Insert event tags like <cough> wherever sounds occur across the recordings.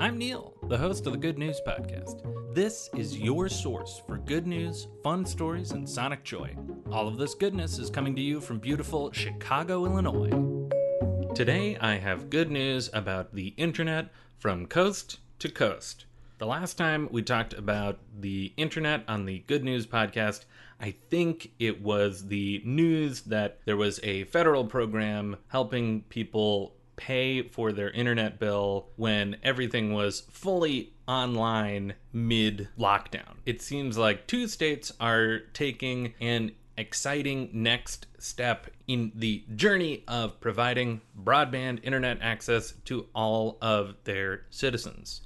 I'm Neil, the host of the Good News Podcast. This is your source for good news, fun stories, and sonic joy. All of this goodness is coming to you from beautiful Chicago, Illinois. Today, I have good news about the internet from coast to coast. The last time we talked about the internet on the Good News Podcast, I think it was the news that there was a federal program helping people pay for their internet bill when everything was fully online mid lockdown. It seems like two states are taking an exciting next step in the journey of providing broadband internet access to all of their citizens.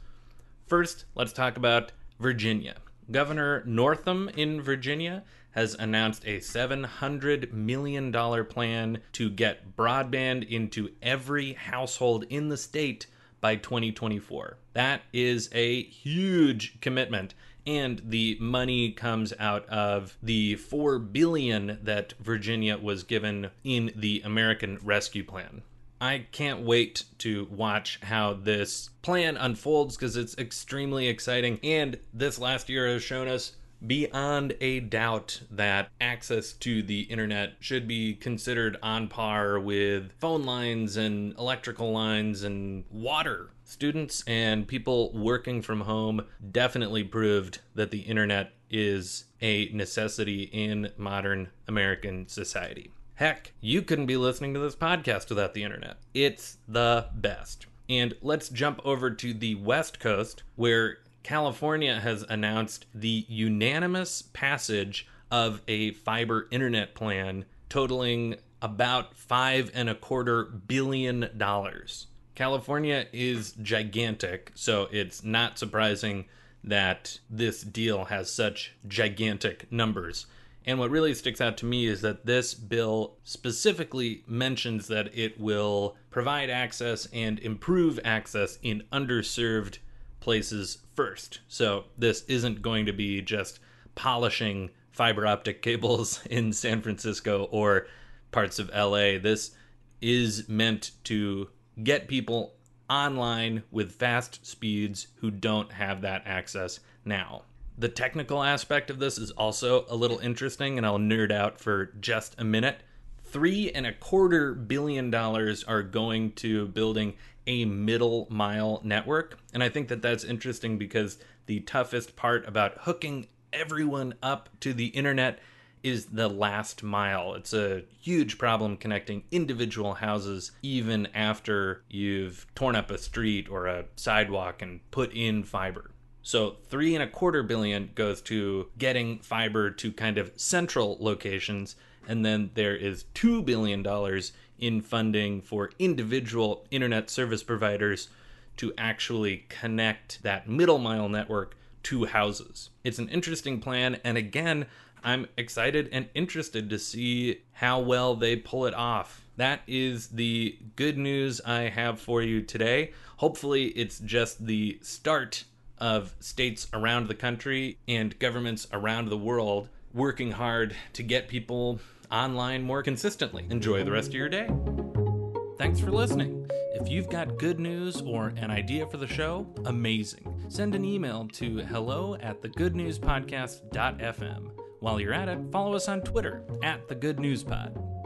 First, let's talk about Virginia. Governor Northam in Virginia has announced a $700 million plan to get broadband into every household in the state by 2024. That is a huge commitment and the money comes out of the 4 billion that Virginia was given in the American Rescue Plan. I can't wait to watch how this plan unfolds because it's extremely exciting and this last year has shown us beyond a doubt that access to the internet should be considered on par with phone lines and electrical lines and water. Students and people working from home definitely proved that the internet is a necessity in modern American society. Heck, you couldn't be listening to this podcast without the internet. It's the best. And let's jump over to the West Coast, where California has announced the unanimous passage of a fiber internet plan totaling about five and a quarter billion dollars. California is gigantic, so it's not surprising that this deal has such gigantic numbers. And what really sticks out to me is that this bill specifically mentions that it will provide access and improve access in underserved places first. So this isn't going to be just polishing fiber optic cables <laughs> in San Francisco or parts of LA. This is meant to get people online with fast speeds who don't have that access now. The technical aspect of this is also a little interesting, and I'll nerd out for just a minute. Three and a quarter billion dollars are going to building a middle mile network. And I think that that's interesting because the toughest part about hooking everyone up to the internet is the last mile. It's a huge problem connecting individual houses even after you've torn up a street or a sidewalk and put in fiber. So, three and a quarter billion goes to getting fiber to kind of central locations, and then there is $2 billion in funding for individual internet service providers to actually connect that middle mile network to houses. It's an interesting plan, and again, I'm excited and interested to see how well they pull it off. That is the good news I have for you today. Hopefully, it's just the start of states around the country and governments around the world working hard to get people online more consistently. Enjoy the rest of your day. Thanks for listening. If you've got good news or an idea for the show, amazing. Send an email to hello at thegoodnewspodcast.fm. While you're at it, follow us on Twitter at The Good News Pod.